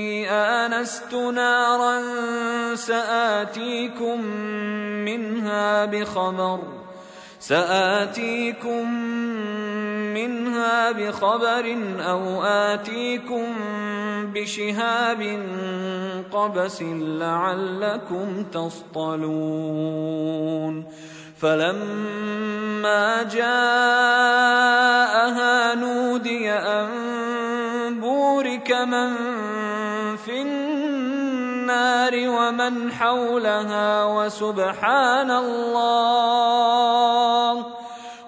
إني آنست نارا سآتيكم منها بخبر سآتيكم منها بخبر أو آتيكم بشهاب قبس لعلكم تصطلون فلما جاءها نودي أن بورك من في النار ومن حولها وسبحان الله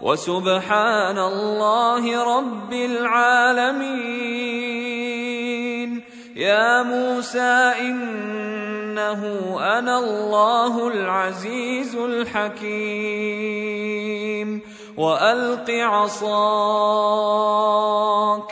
وسبحان الله رب العالمين يا موسى انه انا الله العزيز الحكيم والق عصاك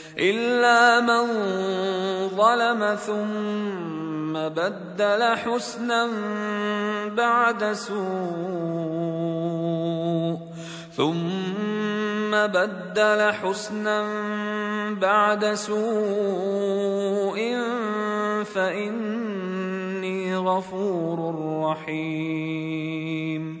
إلا من ظلم ثم بدل حسنا بعد سوء ثم بدل حسنا بعد سوء فإني غفور رحيم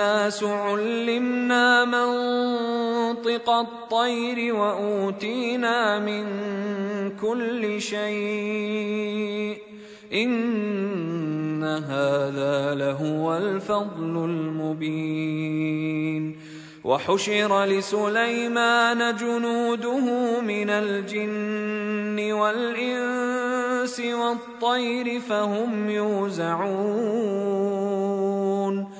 الناس علمنا منطق الطير واوتينا من كل شيء ان هذا لهو الفضل المبين وحشر لسليمان جنوده من الجن والانس والطير فهم يوزعون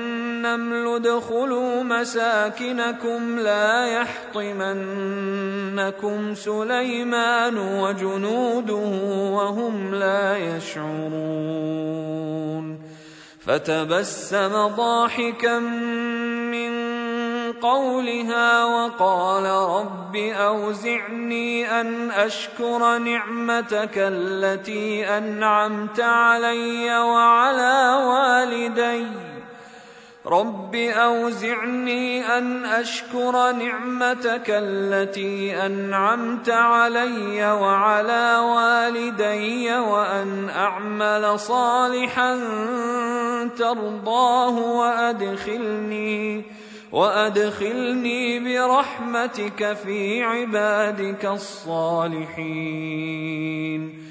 النمل ادخلوا مساكنكم لا يحطمنكم سليمان وجنوده وهم لا يشعرون فتبسم ضاحكا من قولها وقال رب اوزعني ان اشكر نعمتك التي انعمت علي وعلى والدي رب اوزعني ان اشكر نعمتك التي انعمت علي وعلى والدي وان اعمل صالحا ترضاه وادخلني وادخلني برحمتك في عبادك الصالحين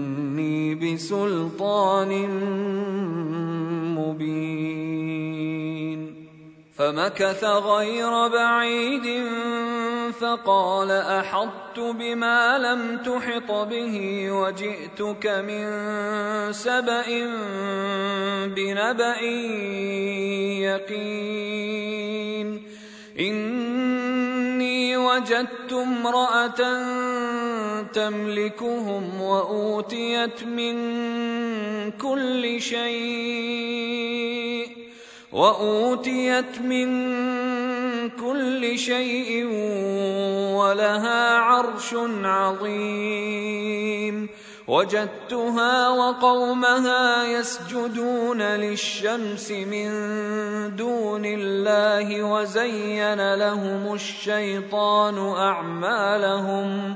يأتوني بسلطان مبين فمكث غير بعيد فقال احطت بما لم تحط به وجئتك من سبا بنبا يقين اني وجدت امراه تملكهم واوتيت من كل شيء واوتيت من كل شيء ولها عرش عظيم وجدتها وقومها يسجدون للشمس من دون الله وزين لهم الشيطان اعمالهم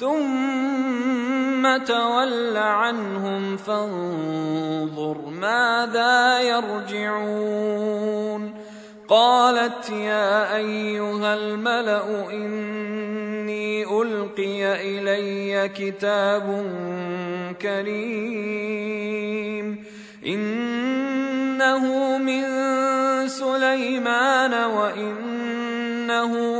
ثم تول عنهم فانظر ماذا يرجعون قالت يا ايها الملا اني القي الي كتاب كريم انه من سليمان وانه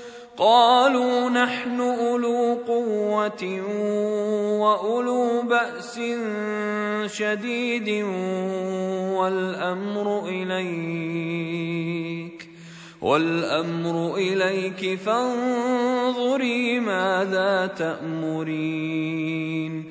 قالوا نحن اولو قوه واولو باس شديد والامر اليك والامر اليك فانظري ماذا تامرين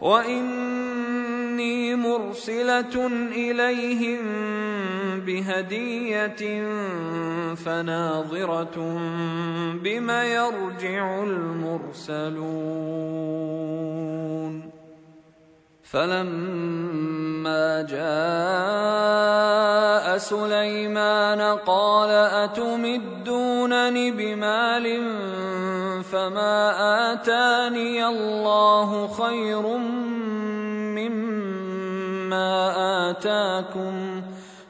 واني مرسله اليهم بهديه فناظره بم يرجع المرسلون فلما جاء سليمان قال اتمدونني بمال فما اتاني الله خير ما آتاكم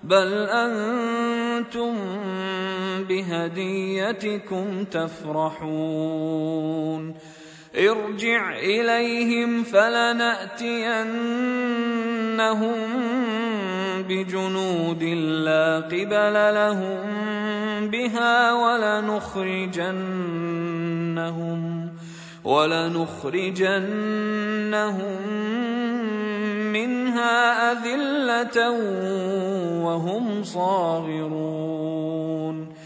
بل أنتم بهديتكم تفرحون ارجع إليهم فلنأتينهم بجنود لا قبل لهم بها ولنخرجنهم ۖ ولنخرجنهم منها أذلة وهم صاغرون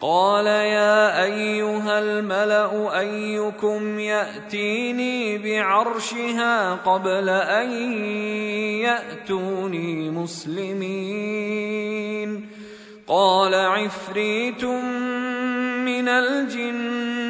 قال يا أيها الملأ أيكم يأتيني بعرشها قبل أن يأتوني مسلمين قال عفريت من الجن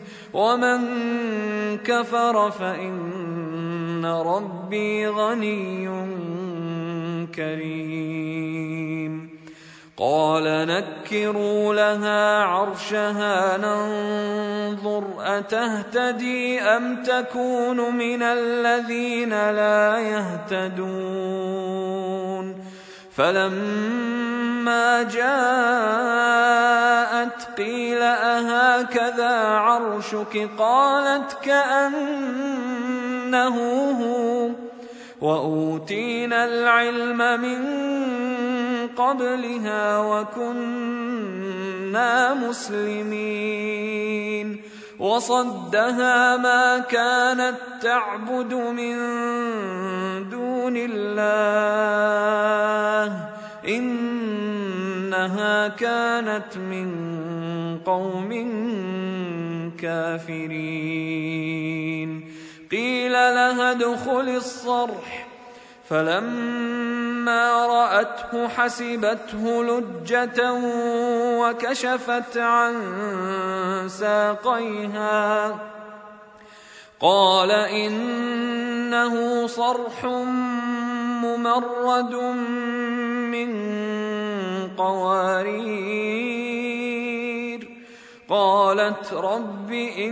ۖ ومن كفر فإن ربي غني كريم قال نكروا لها عرشها ننظر أتهتدي أم تكون من الذين لا يهتدون فلما جاءت قيل أهكذا عرشك قالت كأنه هو وأوتينا العلم من قبلها وكنا مسلمين وصدها ما كانت تعبد من دون الله انها كانت من قوم كافرين قيل لها ادخل الصرح فلما رأته حسبته لجة وكشفت عن ساقيها قال إنه صرح ممرد من قوارير قالت رب إن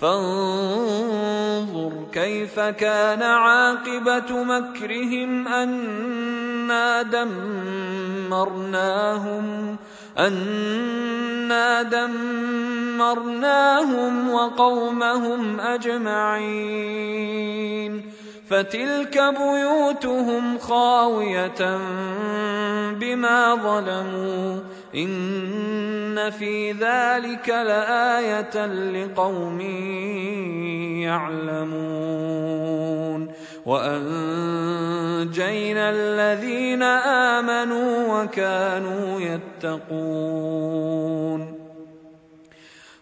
فانظر كيف كان عاقبه مكرهم انا دمرناهم انا دمرناهم وقومهم اجمعين فتلك بيوتهم خاويه بما ظلموا ان في ذلك لايه لقوم يعلمون وانجينا الذين امنوا وكانوا يتقون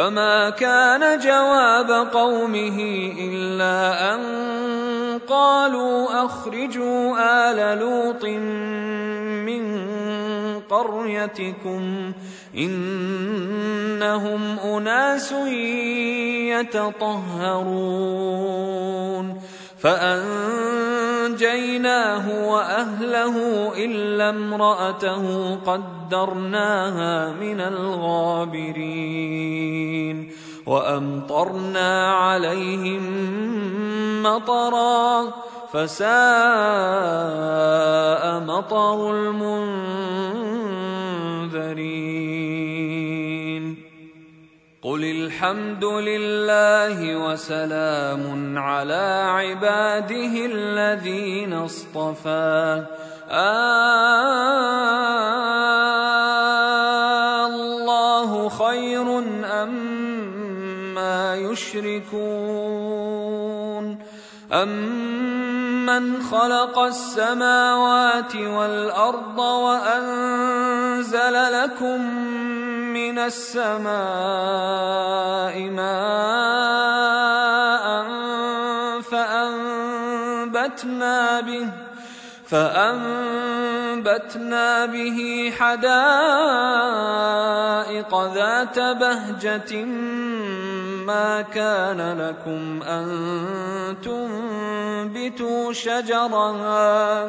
فما كان جواب قومه الا ان قالوا اخرجوا ال لوط من قريتكم انهم اناس يتطهرون فانجيناه واهله الا امراته قدرناها من الغابرين وامطرنا عليهم مطرا فساء مطر المنذرين قل الحمد لله وسلام على عباده الذين اصطفى الله خير أما ما يشركون أمن من خلق السماوات والأرض وأنزل لكم من السماء ماء فأنبتنا به فأنبتنا به حدائق ذات بهجة ما كان لكم أن تنبتوا شجرها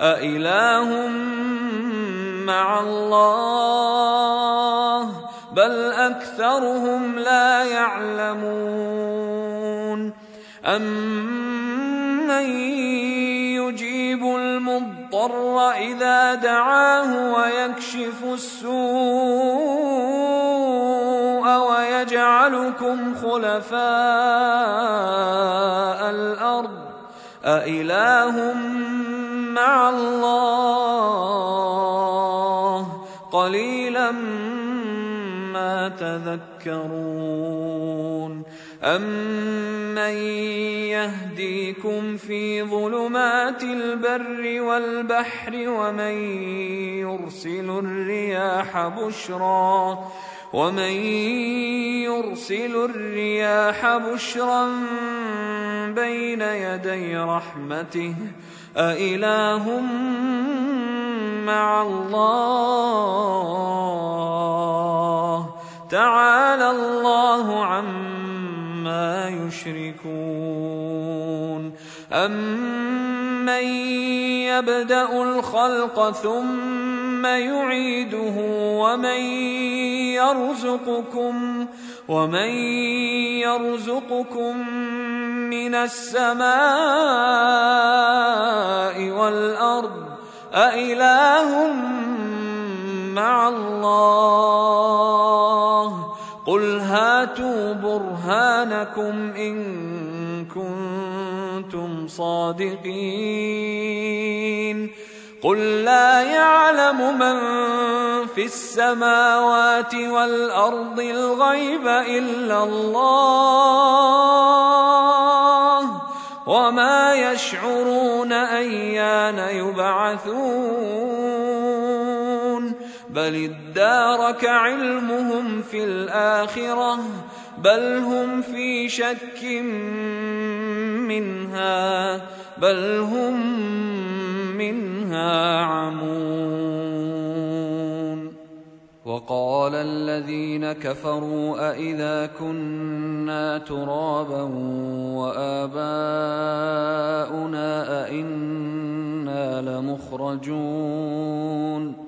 أإله مع الله بل أكثرهم لا يعلمون أمن يجيب المضطر إذا دعاه ويكشف السوء ويجعلكم خلفاء الأرض أإله مع الله قليلا ما تذكرون امن يهديكم في ظلمات البر والبحر ومن يرسل الرياح بشرا ومن يرسل الرياح بشرا بين يدي رحمته أإله مع الله تعالى الله عما يشركون أم من يبدا الخلق ثم يعيده ومن يرزقكم ومن يرزقكم من السماء والارض أإله مع الله قل هاتوا برهانكم إن كنتم كنتم صادقين قل لا يعلم من في السماوات والارض الغيب الا الله وما يشعرون ايان يبعثون بل ادارك علمهم في الاخره بل هم في شك منها بل هم منها عمون وقال الذين كفروا أإذا كنا ترابا وآباؤنا أئنا لمخرجون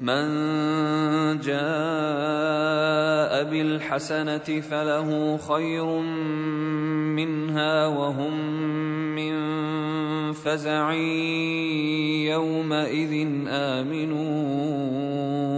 من جاء بالحسنة فله خير منها وهم من فزع يومئذ آمنون